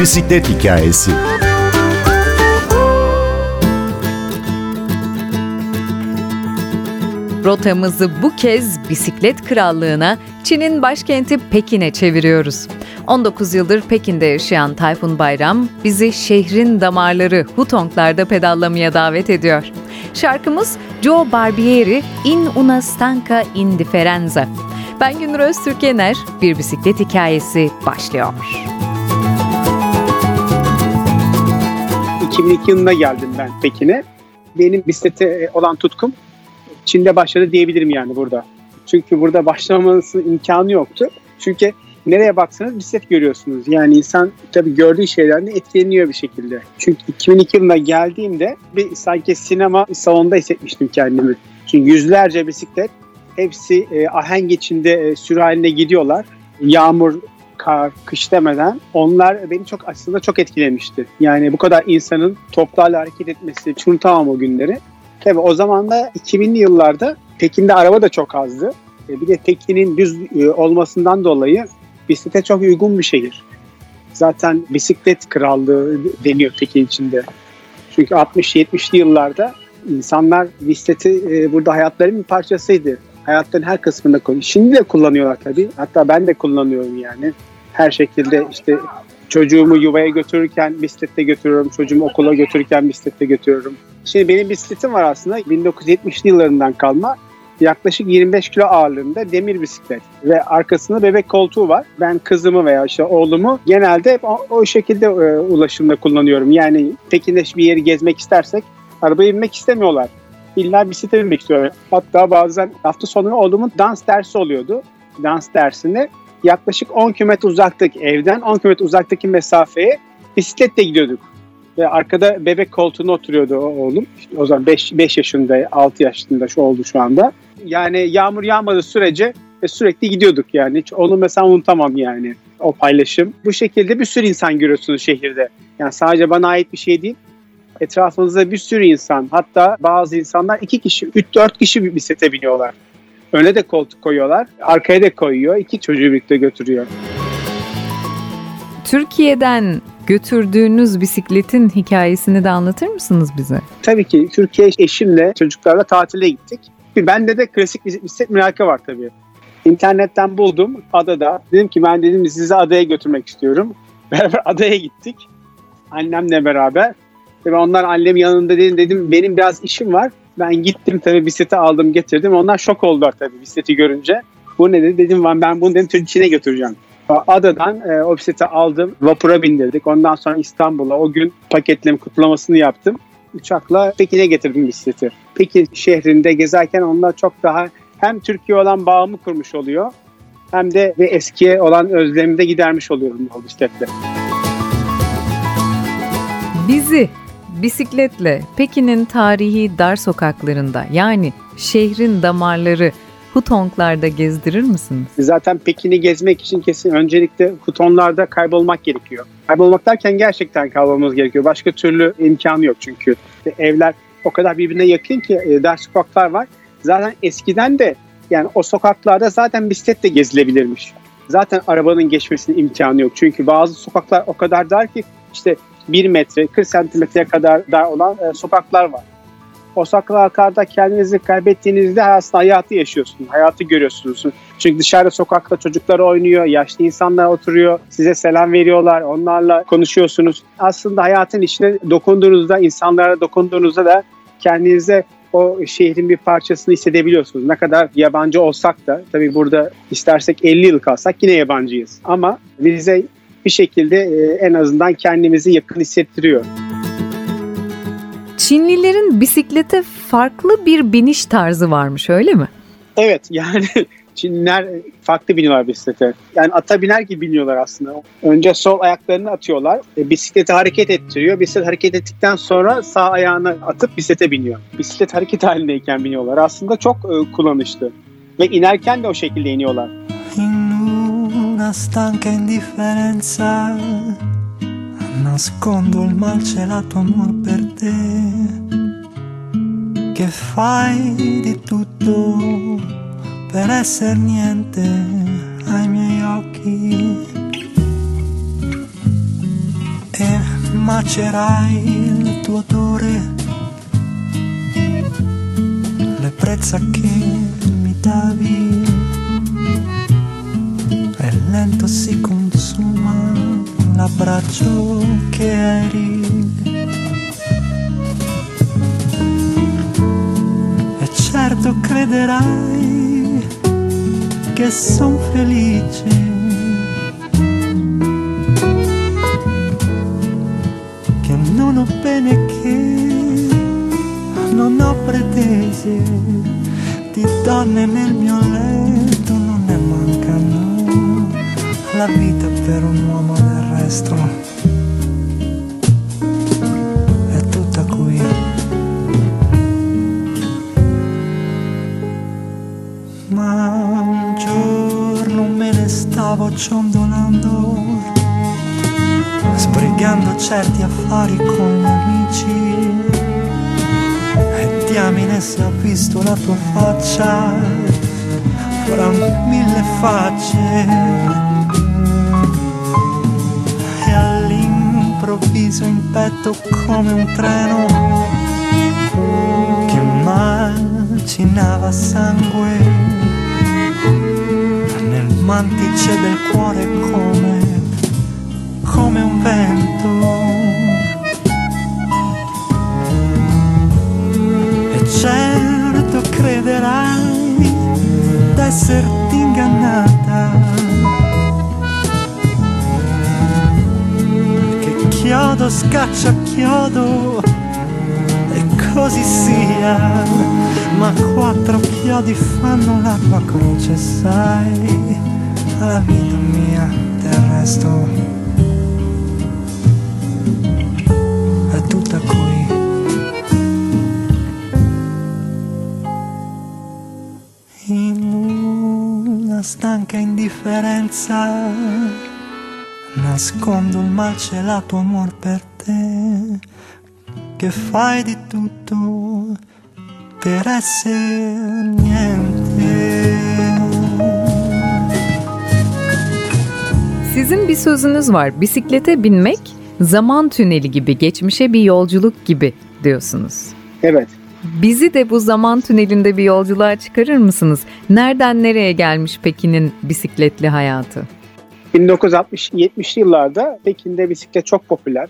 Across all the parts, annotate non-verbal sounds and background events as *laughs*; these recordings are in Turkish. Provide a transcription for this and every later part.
bisiklet hikayesi. Rotamızı bu kez bisiklet krallığına, Çin'in başkenti Pekin'e çeviriyoruz. 19 yıldır Pekin'de yaşayan Tayfun Bayram bizi şehrin damarları Hutong'larda pedallamaya davet ediyor. Şarkımız Joe Barbieri In una stanca indifferenza. Ben Günür Öztürk Yener, bir bisiklet hikayesi başlıyor. 2002 yılında geldim ben Pekin'e. Benim bisiklete olan tutkum Çin'de başladı diyebilirim yani burada. Çünkü burada başlaması imkanı yoktu. Çünkü nereye baksanız bisiklet görüyorsunuz. Yani insan tabii gördüğü şeylerden etkileniyor bir şekilde. Çünkü 2002 yılında geldiğimde bir sanki sinema salonunda hissetmiştim kendimi. Çünkü yüzlerce bisiklet hepsi e, ahenk içinde e, sürü halinde gidiyorlar. Yağmur, kar, kış demeden onlar beni çok aslında çok etkilemişti. Yani bu kadar insanın toplarla hareket etmesi, hiç unutamam o günleri. Tabii o zaman da 2000'li yıllarda Pekin'de araba da çok azdı. E, bir de Pekin'in düz e, olmasından dolayı bisiklete çok uygun bir şehir. Zaten bisiklet krallığı deniyor Pekin içinde. Çünkü 60-70'li yıllarda insanlar bisikleti e, burada hayatların bir parçasıydı. Hayatların her kısmında kullanıyor. Şimdi de kullanıyorlar tabii. Hatta ben de kullanıyorum yani. Her şekilde işte çocuğumu yuvaya götürürken bisiklette götürüyorum. Çocuğumu okula götürürken bisiklette götürüyorum. Şimdi benim bisikletim var aslında 1970'li yıllarından kalma yaklaşık 25 kilo ağırlığında demir bisiklet ve arkasında bebek koltuğu var. Ben kızımı veya işte oğlumu genelde o, o şekilde e, ulaşımda kullanıyorum. Yani Pekin'de bir yeri gezmek istersek arabaya binmek istemiyorlar. İlla bisiklete binmek istiyorlar. Hatta bazen hafta sonu oğlumun dans dersi oluyordu. Dans dersinde yaklaşık 10 km uzaktaki evden 10 km uzaktaki mesafeye bisikletle gidiyorduk. Ve arkada bebek koltuğuna oturuyordu oğlum. İşte o zaman 5, 5 yaşında, 6 yaşında şu oldu şu anda. Yani yağmur yağmadığı sürece ve sürekli gidiyorduk yani. Hiç onu mesela unutamam yani o paylaşım. Bu şekilde bir sürü insan görüyorsunuz şehirde. Yani sadece bana ait bir şey değil. Etrafınızda bir sürü insan hatta bazı insanlar iki kişi, üç dört kişi bir bisiklete biniyorlar. Öne de koltuk koyuyorlar, arkaya da koyuyor. iki çocuğu birlikte götürüyor. Türkiye'den götürdüğünüz bisikletin hikayesini de anlatır mısınız bize? Tabii ki Türkiye eşimle çocuklarla tatile gittik. Bende de klasik bisiklet merakı var tabii. İnternetten buldum adada. Dedim ki ben dedim sizi adaya götürmek istiyorum. *laughs* Beraber adaya gittik. Annemle beraber. Ve onlar annem yanında dedim, dedim benim biraz işim var. Ben gittim tabii bisikleti aldım getirdim. Onlar şok oldular tabii bisikleti görünce. Bu ne dedi? Dedim ben bunu dedim Türkiye'ye götüreceğim. Adadan e, o bisikleti aldım. Vapura bindirdik. Ondan sonra İstanbul'a o gün paketleme kutlamasını yaptım. Uçakla Pekin'e getirdim bisikleti. Pekin şehrinde gezerken onlar çok daha hem Türkiye olan bağımı kurmuş oluyor hem de ve eskiye olan özlemimi de gidermiş oluyorum bu bisikletle. Bizi bisikletle Pekin'in tarihi dar sokaklarında yani şehrin damarları Hutonglarda gezdirir misiniz? Zaten Pekin'i gezmek için kesin öncelikle Hutonlarda kaybolmak gerekiyor. Kaybolmak derken gerçekten kaybolmamız gerekiyor. Başka türlü imkanı yok çünkü. evler o kadar birbirine yakın ki e, dar sokaklar var. Zaten eskiden de yani o sokaklarda zaten bisiklet de gezilebilirmiş. Zaten arabanın geçmesinin imkanı yok. Çünkü bazı sokaklar o kadar dar ki işte 1 metre 40 santimetreye kadar dar olan e, sokaklar var. O sokaklarda kendinizi kaybettiğinizde aslında hayatı yaşıyorsunuz, hayatı görüyorsunuz. Çünkü dışarıda sokakta çocuklar oynuyor, yaşlı insanlar oturuyor, size selam veriyorlar, onlarla konuşuyorsunuz. Aslında hayatın içine dokunduğunuzda, insanlara dokunduğunuzda da kendinize o şehrin bir parçasını hissedebiliyorsunuz. Ne kadar yabancı olsak da tabii burada istersek 50 yıl kalsak yine yabancıyız. Ama bize bir şekilde e, en azından kendimizi yakın hissettiriyor. Çinlilerin bisiklete farklı bir biniş tarzı varmış öyle mi? Evet yani *laughs* Çinliler farklı biniyorlar bisiklete. Yani ata biner gibi biniyorlar aslında. Önce sol ayaklarını atıyorlar. E, bisikleti hareket ettiriyor. Bisiklet hareket ettikten sonra sağ ayağını atıp bisiklete biniyor. Bisiklet hareket halindeyken biniyorlar. Aslında çok e, kullanışlı. Ve inerken de o şekilde iniyorlar. Una stanca indifferenza. Nascondo il malcelato amor per te. Che fai di tutto per essere niente ai miei occhi? Che macerai il tuo odore, l'ebbrezza che mi davi, e lento si consuma l'abbraccio che eri. E certo crederai che son felice non ho bene che non ho pretese di donne nel mio letto, La vita per un uomo del resto è tutta qui. Ma un giorno me ne stavo ciondolando sbrigando certi affari con gli amici. E diamine se ha visto la tua faccia fra mille facce. All'improvviso in petto come un treno che macinava sangue nel mantice del cuore come come un vento. E certo crederai d'esserti ingannata. Chiodo scaccia chiodo e così sia. Ma quattro chiodi fanno la tua croce, sai, alla vita mia del resto stanca indifferenza. Nascondo il malcelato amor per te, che fai di tutto per essere niente. Sizin bir sözünüz var. Bisiklete binmek zaman tüneli gibi, geçmişe bir yolculuk gibi diyorsunuz. Evet. Bizi de bu zaman tünelinde bir yolculuğa çıkarır mısınız? Nereden nereye gelmiş Pekin'in bisikletli hayatı? 1960-70'li yıllarda Pekin'de bisiklet çok popüler.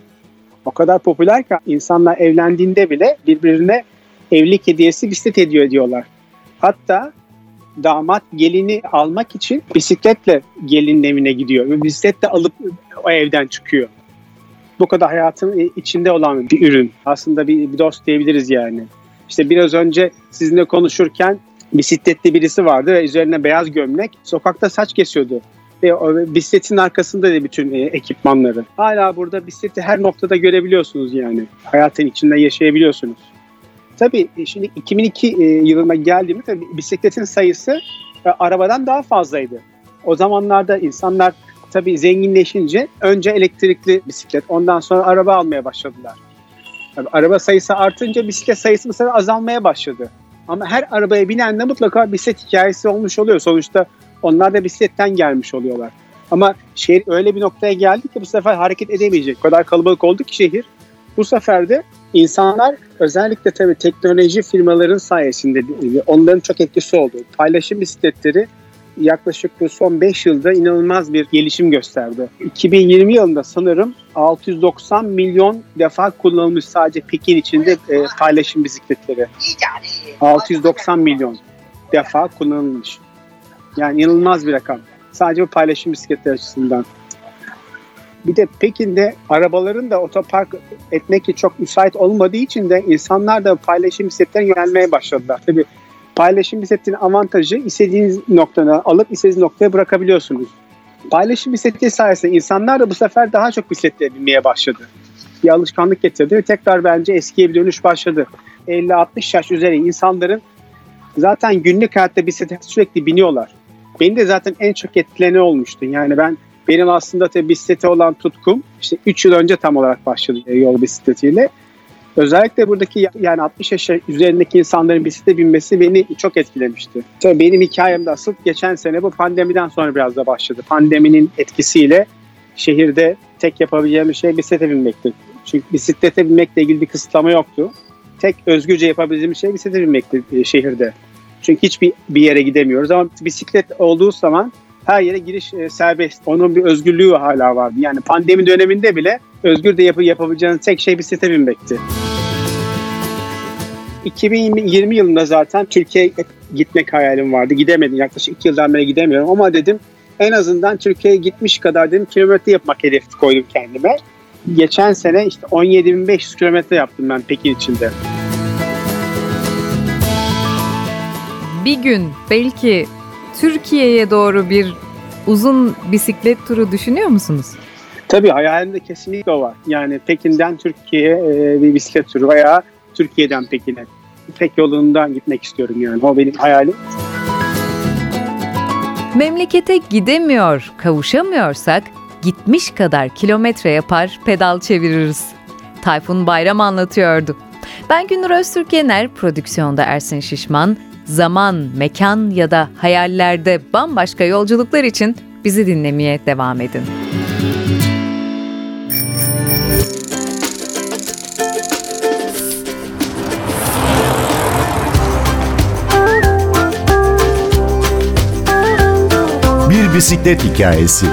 O kadar popüler ki insanlar evlendiğinde bile birbirine evlilik hediyesi bisiklet hediye ediyorlar. Hatta damat gelini almak için bisikletle gelinin evine gidiyor. Ve bisikletle alıp o evden çıkıyor. Bu kadar hayatın içinde olan bir ürün. Aslında bir, dost diyebiliriz yani. İşte biraz önce sizinle konuşurken bisikletli birisi vardı ve üzerine beyaz gömlek sokakta saç kesiyordu. Ve bisikletin arkasında da bütün e, ekipmanları. Hala burada bisikleti her noktada görebiliyorsunuz yani. Hayatın içinde yaşayabiliyorsunuz. Tabii e, şimdi 2002 e, yılına geldiğimde bisikletin sayısı arabadan daha fazlaydı. O zamanlarda insanlar tabii zenginleşince önce elektrikli bisiklet ondan sonra araba almaya başladılar. Tabii araba sayısı artınca bisiklet sayısı bu sefer azalmaya başladı. Ama her arabaya binende mutlaka bisiklet hikayesi olmuş oluyor. Sonuçta onlar da bisikletten gelmiş oluyorlar. Ama şehir öyle bir noktaya geldi ki bu sefer hareket edemeyecek. O kadar kalabalık oldu ki şehir. Bu sefer de insanlar özellikle tabii teknoloji firmaların sayesinde onların çok etkisi oldu. Paylaşım bisikletleri yaklaşık bu son 5 yılda inanılmaz bir gelişim gösterdi. 2020 yılında sanırım 690 milyon defa kullanılmış sadece Pekin içinde e, paylaşım bisikletleri. 690 milyon defa kullanılmış. Yani inanılmaz bir rakam. Sadece bu paylaşım bisikletleri açısından. Bir de Pekin'de arabaların da otopark etmek çok müsait olmadığı için de insanlar da paylaşım bisikletlerine yönelmeye başladılar. Tabii paylaşım bisikletinin avantajı istediğiniz noktada alıp istediğiniz noktaya bırakabiliyorsunuz. Paylaşım bisikleti sayesinde insanlar da bu sefer daha çok bisikletle binmeye başladı. Bir alışkanlık getirdi ve tekrar bence eskiye bir dönüş başladı. 50-60 yaş üzeri insanların zaten günlük hayatta bisiklete sürekli biniyorlar. Beni de zaten en çok etkileni olmuştu. Yani ben benim aslında tabii bisiklete olan tutkum işte 3 yıl önce tam olarak başladı yol bisikletiyle. Özellikle buradaki yani 60 yaş üzerindeki insanların bisiklete binmesi beni çok etkilemişti. Tabii benim hikayem de asıl geçen sene bu pandemiden sonra biraz da başladı. Pandeminin etkisiyle şehirde tek yapabileceğim şey bisiklete binmekti. Çünkü bisiklete binmekle ilgili bir kısıtlama yoktu. Tek özgürce yapabildiğim şey bisiklete binmekti e, şehirde. Çünkü hiçbir bir yere gidemiyoruz ama bisiklet olduğu zaman her yere giriş e, serbest. Onun bir özgürlüğü hala vardı. Yani pandemi döneminde bile özgür de yapı yapabileceğiniz tek şey bisiklete binmekti. 2020 yılında zaten Türkiye'ye gitmek hayalim vardı. Gidemedim. Yaklaşık 2 yıldan beri gidemiyorum ama dedim en azından Türkiye'ye gitmiş kadar dedim kilometre yapmak hedefi koydum kendime. Geçen sene işte 17.500 kilometre yaptım ben Pekin içinde. Bir gün belki Türkiye'ye doğru bir uzun bisiklet turu düşünüyor musunuz? Tabii hayalimde kesinlikle o var. Yani Pekin'den Türkiye'ye e, bir bisiklet turu veya Türkiye'den Pekin'e. Tek yolundan gitmek istiyorum yani. O benim hayalim. Memlekete gidemiyor, kavuşamıyorsak gitmiş kadar kilometre yapar, pedal çeviririz. Tayfun Bayram anlatıyordu. Ben Günür Öztürk Yener, prodüksiyonda Ersin Şişman. Zaman, mekan ya da hayallerde bambaşka yolculuklar için bizi dinlemeye devam edin. Bir bisiklet hikayesi.